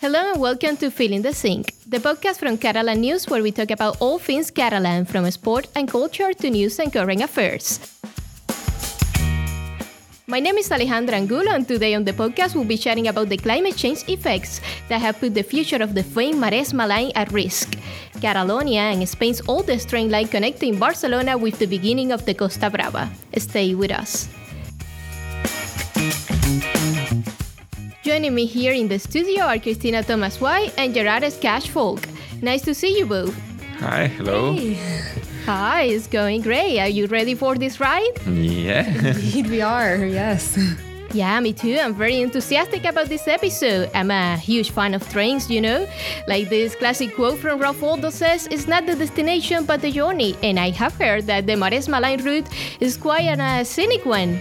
Hello and welcome to Feeling the Sink, the podcast from Catalan News where we talk about all things Catalan from sport and culture to news and current affairs. My name is Alejandra Angulo, and today on the podcast we'll be chatting about the climate change effects that have put the future of the famed Maresme line at risk. Catalonia and Spain's oldest train line connecting Barcelona with the beginning of the Costa Brava. Stay with us. Joining me here in the studio are Cristina Tomàs White and Gerard Escaich Folch. Nice to see you both. Hi, hello. Hi, it's going great. Are you ready for this ride? Yeah. Indeed, we are, yes. Yeah, me too. I'm very enthusiastic about this episode. I'm a huge fan of trains, you know? Like this classic quote from Ralph Waldo says, it's not the destination but the journey. And I have heard that the Maresme line route is quite a scenic one.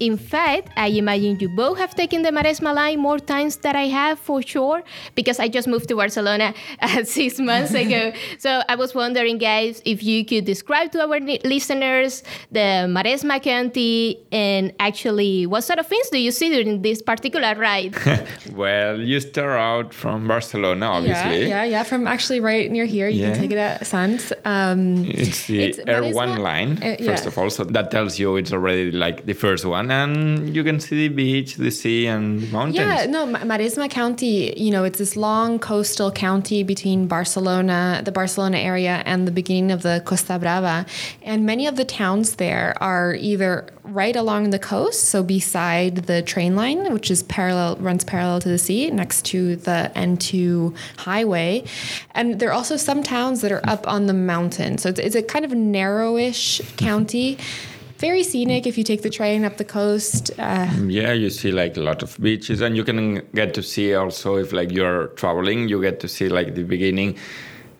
In fact, I imagine you both have taken the Maresme line more times than I have for sure, because I just moved to Barcelona uh, six months ago. so I was wondering, guys, if you could describe to our listeners the Maresme County and actually what sort of things do you see during this particular ride? well, you start out from Barcelona, obviously. Yeah, yeah, yeah. From actually right near here, you yeah. can take it at Sants. Um, it's the it's, R1 line, uh, yeah. first of all. So that tells you it's already like the first one and you can see the beach, the sea, and mountains. Yeah, no, Maresme County, you know, it's this long coastal county between Barcelona, the Barcelona area, and the beginning of the Costa Brava. And many of the towns there are either right along the coast, so beside the train line, which is parallel, runs parallel to the sea, next to the N2 highway. And there are also some towns that are up on the mountain. So it's, it's a kind of narrowish county very scenic if you take the train up the coast. Uh, yeah, you see like a lot of beaches, and you can get to see also if like you're traveling, you get to see like the beginning.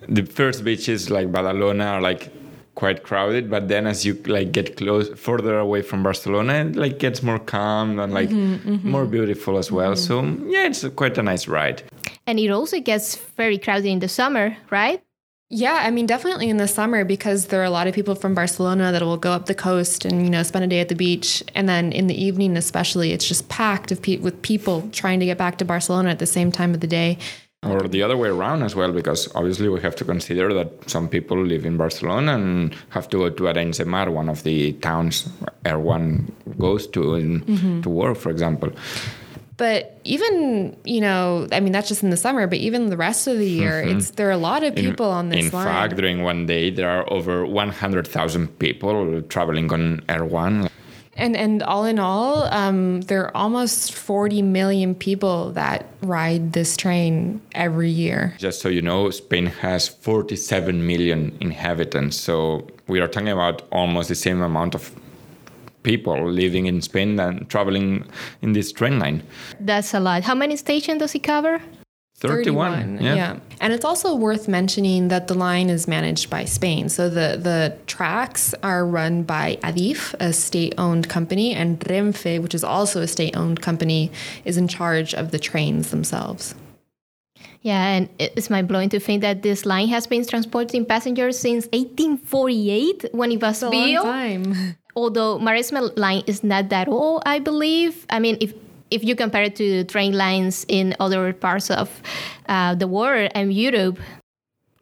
The first beaches like Badalona are like quite crowded, but then as you like get close further away from Barcelona, it like gets more calm and like mm-hmm, mm-hmm. more beautiful as well. Mm-hmm. So yeah, it's quite a nice ride. And it also gets very crowded in the summer, right? Yeah, I mean, definitely in the summer because there are a lot of people from Barcelona that will go up the coast and you know spend a day at the beach, and then in the evening, especially, it's just packed of pe- with people trying to get back to Barcelona at the same time of the day. Or the other way around as well, because obviously we have to consider that some people live in Barcelona and have to go to Arenys de Mar, one of the towns where one goes to in, mm-hmm. to work, for example. But even, you know, I mean, that's just in the summer, but even the rest of the year, mm-hmm. it's there are a lot of people in, on this in line. In fact, during one day, there are over 100,000 people traveling on R1. And and all in all, um, there are almost 40 million people that ride this train every year. Just so you know, Spain has 47 million inhabitants. So we are talking about almost the same amount of people living in Spain and traveling in this train line. That's a lot. How many stations does it cover? 31, 31 yeah. yeah. And it's also worth mentioning that the line is managed by Spain. So the, the tracks are run by Adif, a state owned company, and Renfe, which is also a state owned company, is in charge of the trains themselves. Yeah, and it's mind blowing to think that this line has been transporting passengers since 1848 when it was built. although Maresme line is not that old, I believe. I mean, if if you compare it to train lines in other parts of uh, the world and Europe.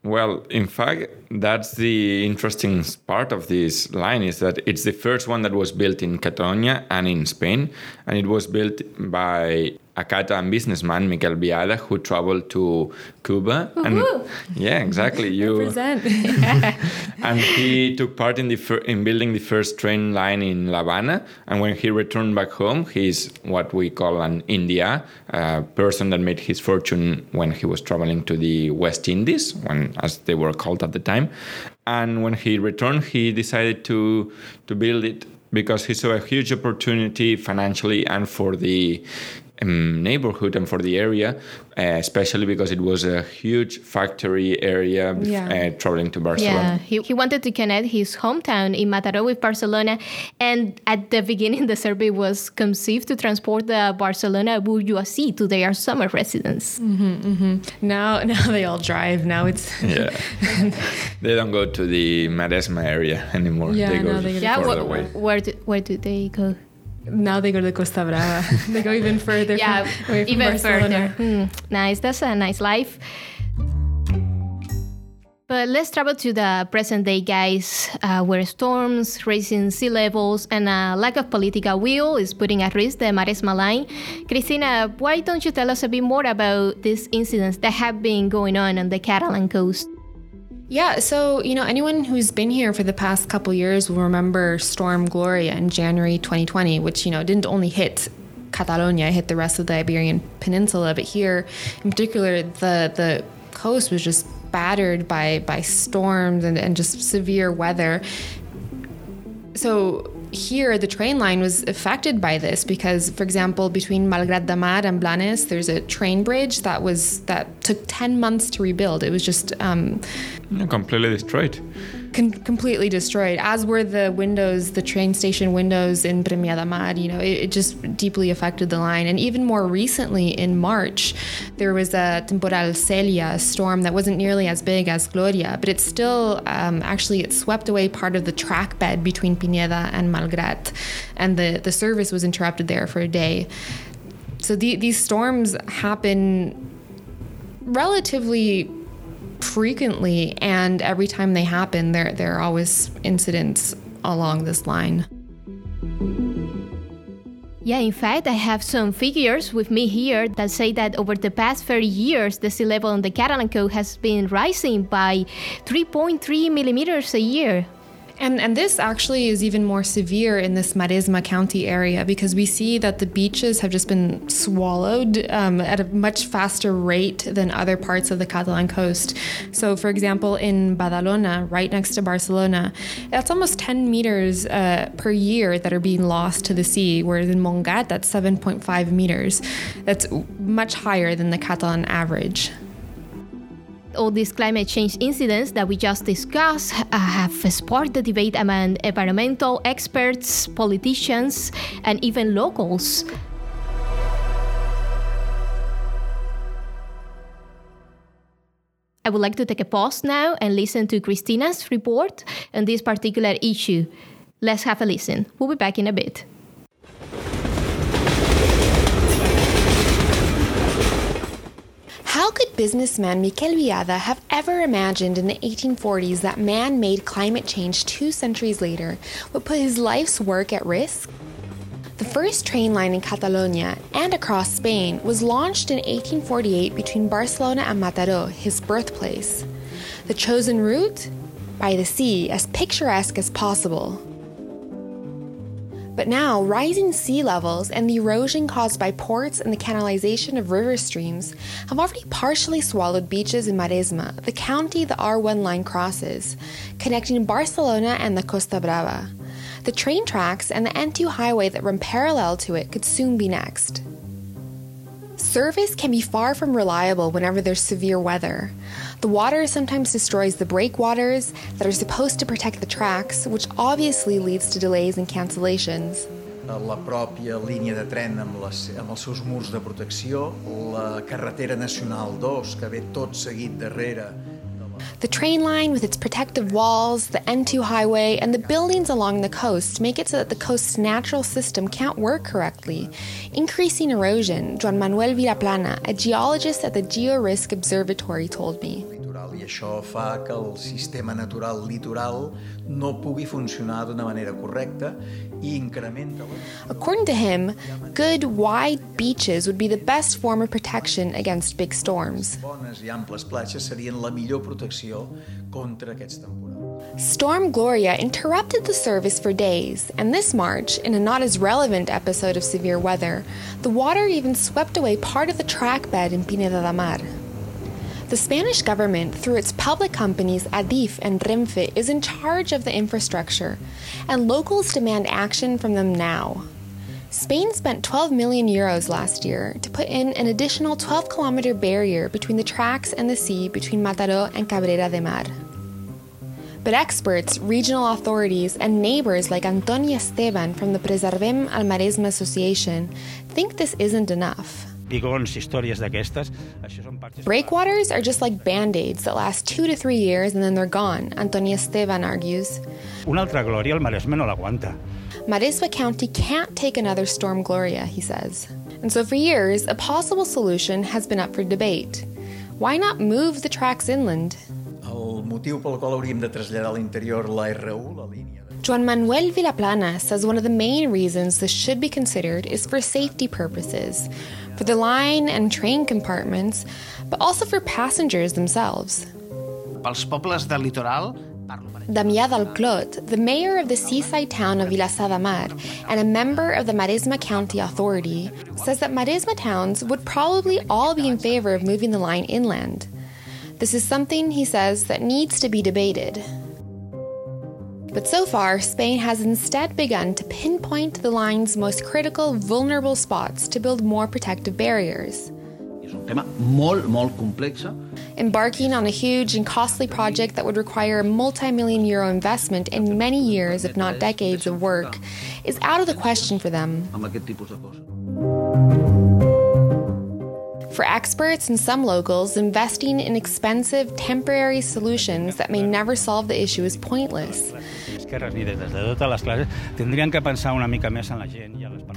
Well, in fact, that's the interesting part of this line is that it's the first one that was built in Catalonia and in Spain, and it was built by a Catalan businessman, Miquel Biada, who traveled to Cuba. And yeah, exactly. You and he took part in the fir- in building the first train line in La Habana. And when he returned back home, he's what we call an India, a person that made his fortune when he was traveling to the West Indies, when as they were called at the time. And when he returned, he decided to to build it because he saw a huge opportunity financially and for the um, neighborhood and for the area, uh, especially because it was a huge factory area yeah. uh, traveling to Barcelona. Yeah, he, he wanted to connect his hometown in Mataró with Barcelona. And at the beginning, the survey was conceived to transport the Barcelona bourgeoisie to their summer residence. Mm-hmm, mm-hmm. Now, now they all drive. Now it's. yeah. they don't go to the Maresme area anymore. Yeah, they go no, they further yeah, away. Where do, where do they go? Now they go to Costa Brava. they go even further. Yeah, from, even Barcelona. further. Hmm, nice. That's a nice life. But let's travel to the present day, guys, uh, where storms, rising sea levels, and a lack of political will is putting at risk the Maresme line. Cristina, why don't you tell us a bit more about these incidents that have been going on on the Catalan coast? Yeah, so you know, anyone who's been here for the past couple years will remember Storm Gloria in January 2020, which you know didn't only hit Catalonia, it hit the rest of the Iberian Peninsula, but here, in particular, the the coast was just battered by by storms and, and just severe weather. So here the train line was affected by this because for example between Malgrat de Mar and Blanes there's a train bridge that was that took 10 months to rebuild. It was just um, completely destroyed con- completely destroyed, as were the windows, the train station windows in Premià de Mar. You know, it, it, just deeply affected the line. And even more recently, in March, there was a temporal Celia storm that wasn't nearly as big as Gloria, but it still um, actually it swept away part of the track bed between Pineda and Malgrat, and the the service was interrupted there for a day. So the, these storms happen relatively frequently, and every time they happen, there there are always incidents along this line. Yeah, in fact, I have some figures with me here that say that over the past 30 years, the sea level on the Catalan coast has been rising by 3.3 millimeters a year. And, and this actually is even more severe in this Maresme County area because we see that the beaches have just been swallowed um, at a much faster rate than other parts of the Catalan coast. So, for example, in Badalona, right next to Barcelona, that's almost 10 meters uh, per year that are being lost to the sea, whereas in Montgat, that's 7.5 meters. That's much higher than the Catalan average all these climate change incidents that we just discussed have sparked the debate among environmental experts, politicians, and even locals. I would like to take a pause now and listen to Christina's report on this particular issue. Let's have a listen. We'll be back in a bit. How could businessman Miquel Biada have ever imagined in the 1840s that man made climate change two centuries later would put his life's work at risk? The first train line in Catalonia and across Spain was launched in 1848 between Barcelona and Mataró, his birthplace. The chosen route? By the sea, as picturesque as possible. But now, rising sea levels and the erosion caused by ports and the canalization of river streams have already partially swallowed beaches in Maresme, the county the R1 line crosses, connecting Barcelona and the Costa Brava. The train tracks and the N2 highway that run parallel to it could soon be next. Service can be far from reliable whenever there's severe weather. The water sometimes destroys the breakwaters that are supposed to protect the tracks, which obviously leads to delays and cancellations. La pròpia línia de tren amb, les, amb els seus murs de protecció, la carretera nacional 2, que ve tot seguit darrere, the train line with its protective walls, the N2 highway, and the buildings along the coast make it so that the coast's natural system can't work correctly, increasing erosion, Juan Manuel Vilaplana, a geologist at the GeoRisc Observatory, told me. I això fa que el sistema natural litoral no pugui funcionar d'una manera correcta i incrementa... According to him, good wide beaches would be the best form of protection against big storms. Bones i amples platges serien la millor protecció contra aquests temporals. Storm Gloria interrupted the service for days, and this March, in a not as relevant episode of severe weather, the water even swept away part of the track bed in Pineda de Mar. The Spanish government, through its public companies Adif and Renfe, is in charge of the infrastructure, and locals demand action from them now. Spain spent 12 million euros last year to put in an additional 12 kilometer barrier between the tracks and the sea between Mataró and Cabrera de Mar. But experts, regional authorities, and neighbors like Antonio Esteban from the Preservem al Maresme Association think this isn't enough. Bigons, històries d'aquestes. Breakwaters are just like band-aids that last two to three years and then they're gone, Antonia Esteban argues. Una altra glòria, el Maresme no l'aguanta. Maresme County can't take another Storm Gloria, he says. And so for years, a possible solution has been up for debate. Why not move the tracks inland? El motiu pel qual hauríem de traslladar a l'interior la RU, la línia... Juan Manuel Vilaplana says one of the main reasons this should be considered is for safety purposes, for the line and train compartments, but also for passengers themselves. Pels pobles del litoral, Damià del Clot, the mayor of the seaside town of Vilassar de Mar and a member of the Maresme County Authority, says that Maresme towns would probably all be in favor of moving the line inland. This is something, he says, that needs to be debated. But so far, Spain has instead begun to pinpoint the line's most critical, vulnerable spots to build more protective barriers. Embarking on a huge and costly project that would require a multi million euro investment and many years, if not decades, of work is out of the question for them. For experts and some locals, investing in expensive, temporary solutions that may never solve the issue is pointless.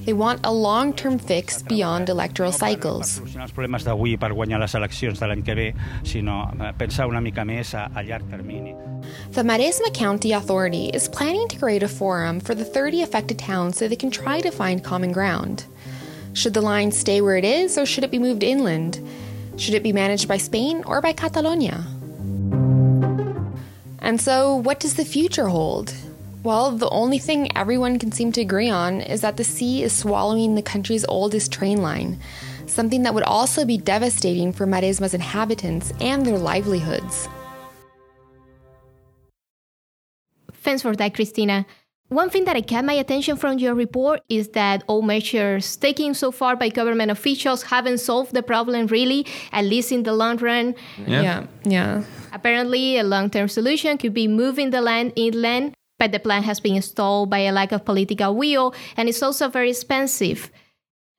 They want a long-term fix beyond electoral cycles. els problemes d'avui per guanyar les eleccions de l'any que ve, sinó eh, pensar una mica més a, a llarg termini. The Maresme County Authority is planning to create a forum for the 30 affected towns so they can try to find common ground. Should the line stay where it is, or should it be moved inland? Should it be managed by Spain or by Catalonia? And so, what does the future hold? Well, the only thing everyone can seem to agree on is that the sea is swallowing the country's oldest train line, something that would also be devastating for Maresme's inhabitants and their livelihoods. Thanks for that, Christina. One thing that I caught my attention from your report is that all measures taken so far by government officials haven't solved the problem really, at least in the long run. Yeah. Yeah. yeah. Apparently, a long term solution could be moving the land inland, but the plan has been stalled by a lack of political will and it's also very expensive.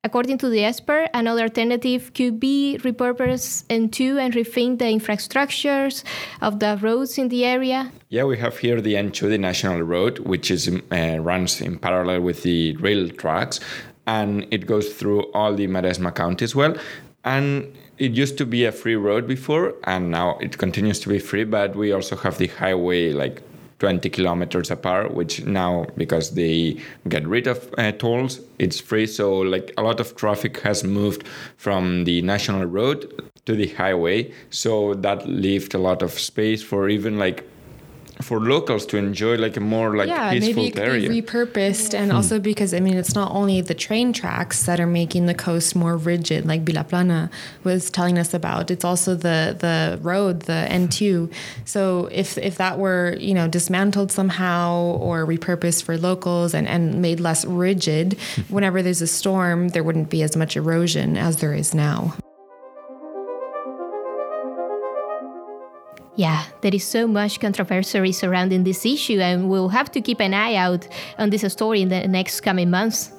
According to the expert, another alternative could be repurpose into and rethink the infrastructures of the roads in the area. Yeah, we have here the N2, the national road, which is uh, runs in parallel with the rail tracks, and it goes through all the Maresme County as well. And it used to be a free road before, and now it continues to be free. But we also have the highway, like 20 kilometers apart, which now, because they get rid of uh, tolls, it's free. So, like, a lot of traffic has moved from the national road to the highway. So, that left a lot of space for even like for locals to enjoy like a more like yeah, peaceful maybe it area. Be repurposed, and hmm. also because I mean, it's not only the train tracks that are making the coast more rigid, like Vilaplana was telling us about. It's also the the road, the N2. So if if that were you know dismantled somehow or repurposed for locals and and made less rigid, whenever there's a storm, there wouldn't be as much erosion as there is now. Yeah, there is so much controversy surrounding this issue, and we'll have to keep an eye out on this story in the next coming months.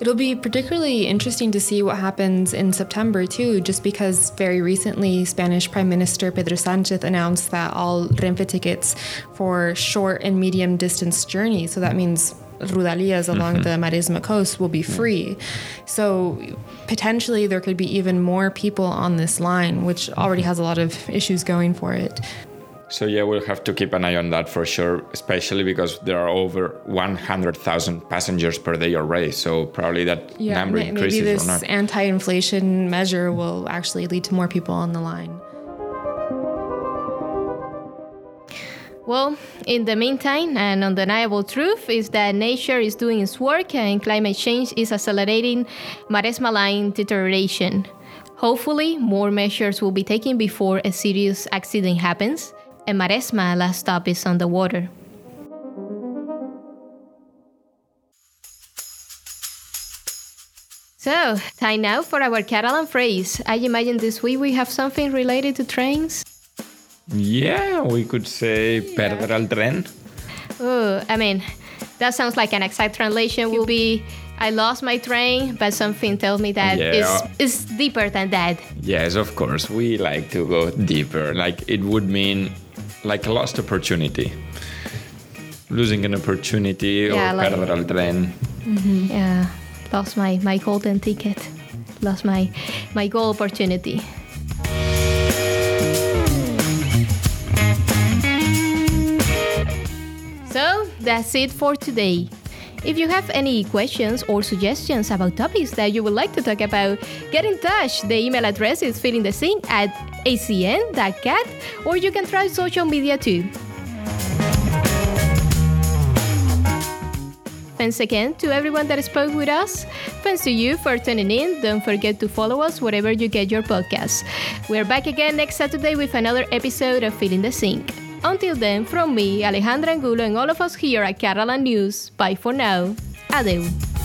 It'll be particularly interesting to see what happens in September, too, just because very recently Spanish Prime Minister Pedro Sanchez announced that all Renfe tickets for short and medium distance journeys, so that means Rodalies along mm-hmm. the Maresme coast will be free. So potentially there could be even more people on this line, which already has a lot of issues going for it. So yeah, we'll have to keep an eye on that for sure, especially because there are over 100,000 passengers per day already. So probably that yeah, number increases or not. maybe this anti-inflation measure will actually lead to more people on the line. Well, in the meantime, an undeniable truth is that nature is doing its work and climate change is accelerating Maresme line deterioration. Hopefully, more measures will be taken before a serious accident happens and Maresme last stop is on the water. So, time now for our Catalan phrase. I imagine this week we have something related to trains. Yeah, we could say yeah. perder el tren. Oh, I mean, that sounds like an exact translation will be I lost my train, but something tells me that Yeah. it's, it's deeper than that. Yes, of course. We like to go deeper. Like it would mean like a lost opportunity. Losing an opportunity Yeah, or like- perder el tren. Mm-hmm. Yeah, lost my, my golden ticket, lost my, my goal opportunity. That's it for today. If you have any questions or suggestions about topics that you would like to talk about, get in touch. The email address is feelingthesync at acn.cat or you can try social media too. Thanks again to everyone that spoke with us. Thanks to you for tuning in. Don't forget to follow us wherever you get your podcasts. We're back again next Saturday with another episode of Feeling the Sync. Until then, from me, Alejandra Angulo, and all of us here at Catalan News, bye for now. Adeu.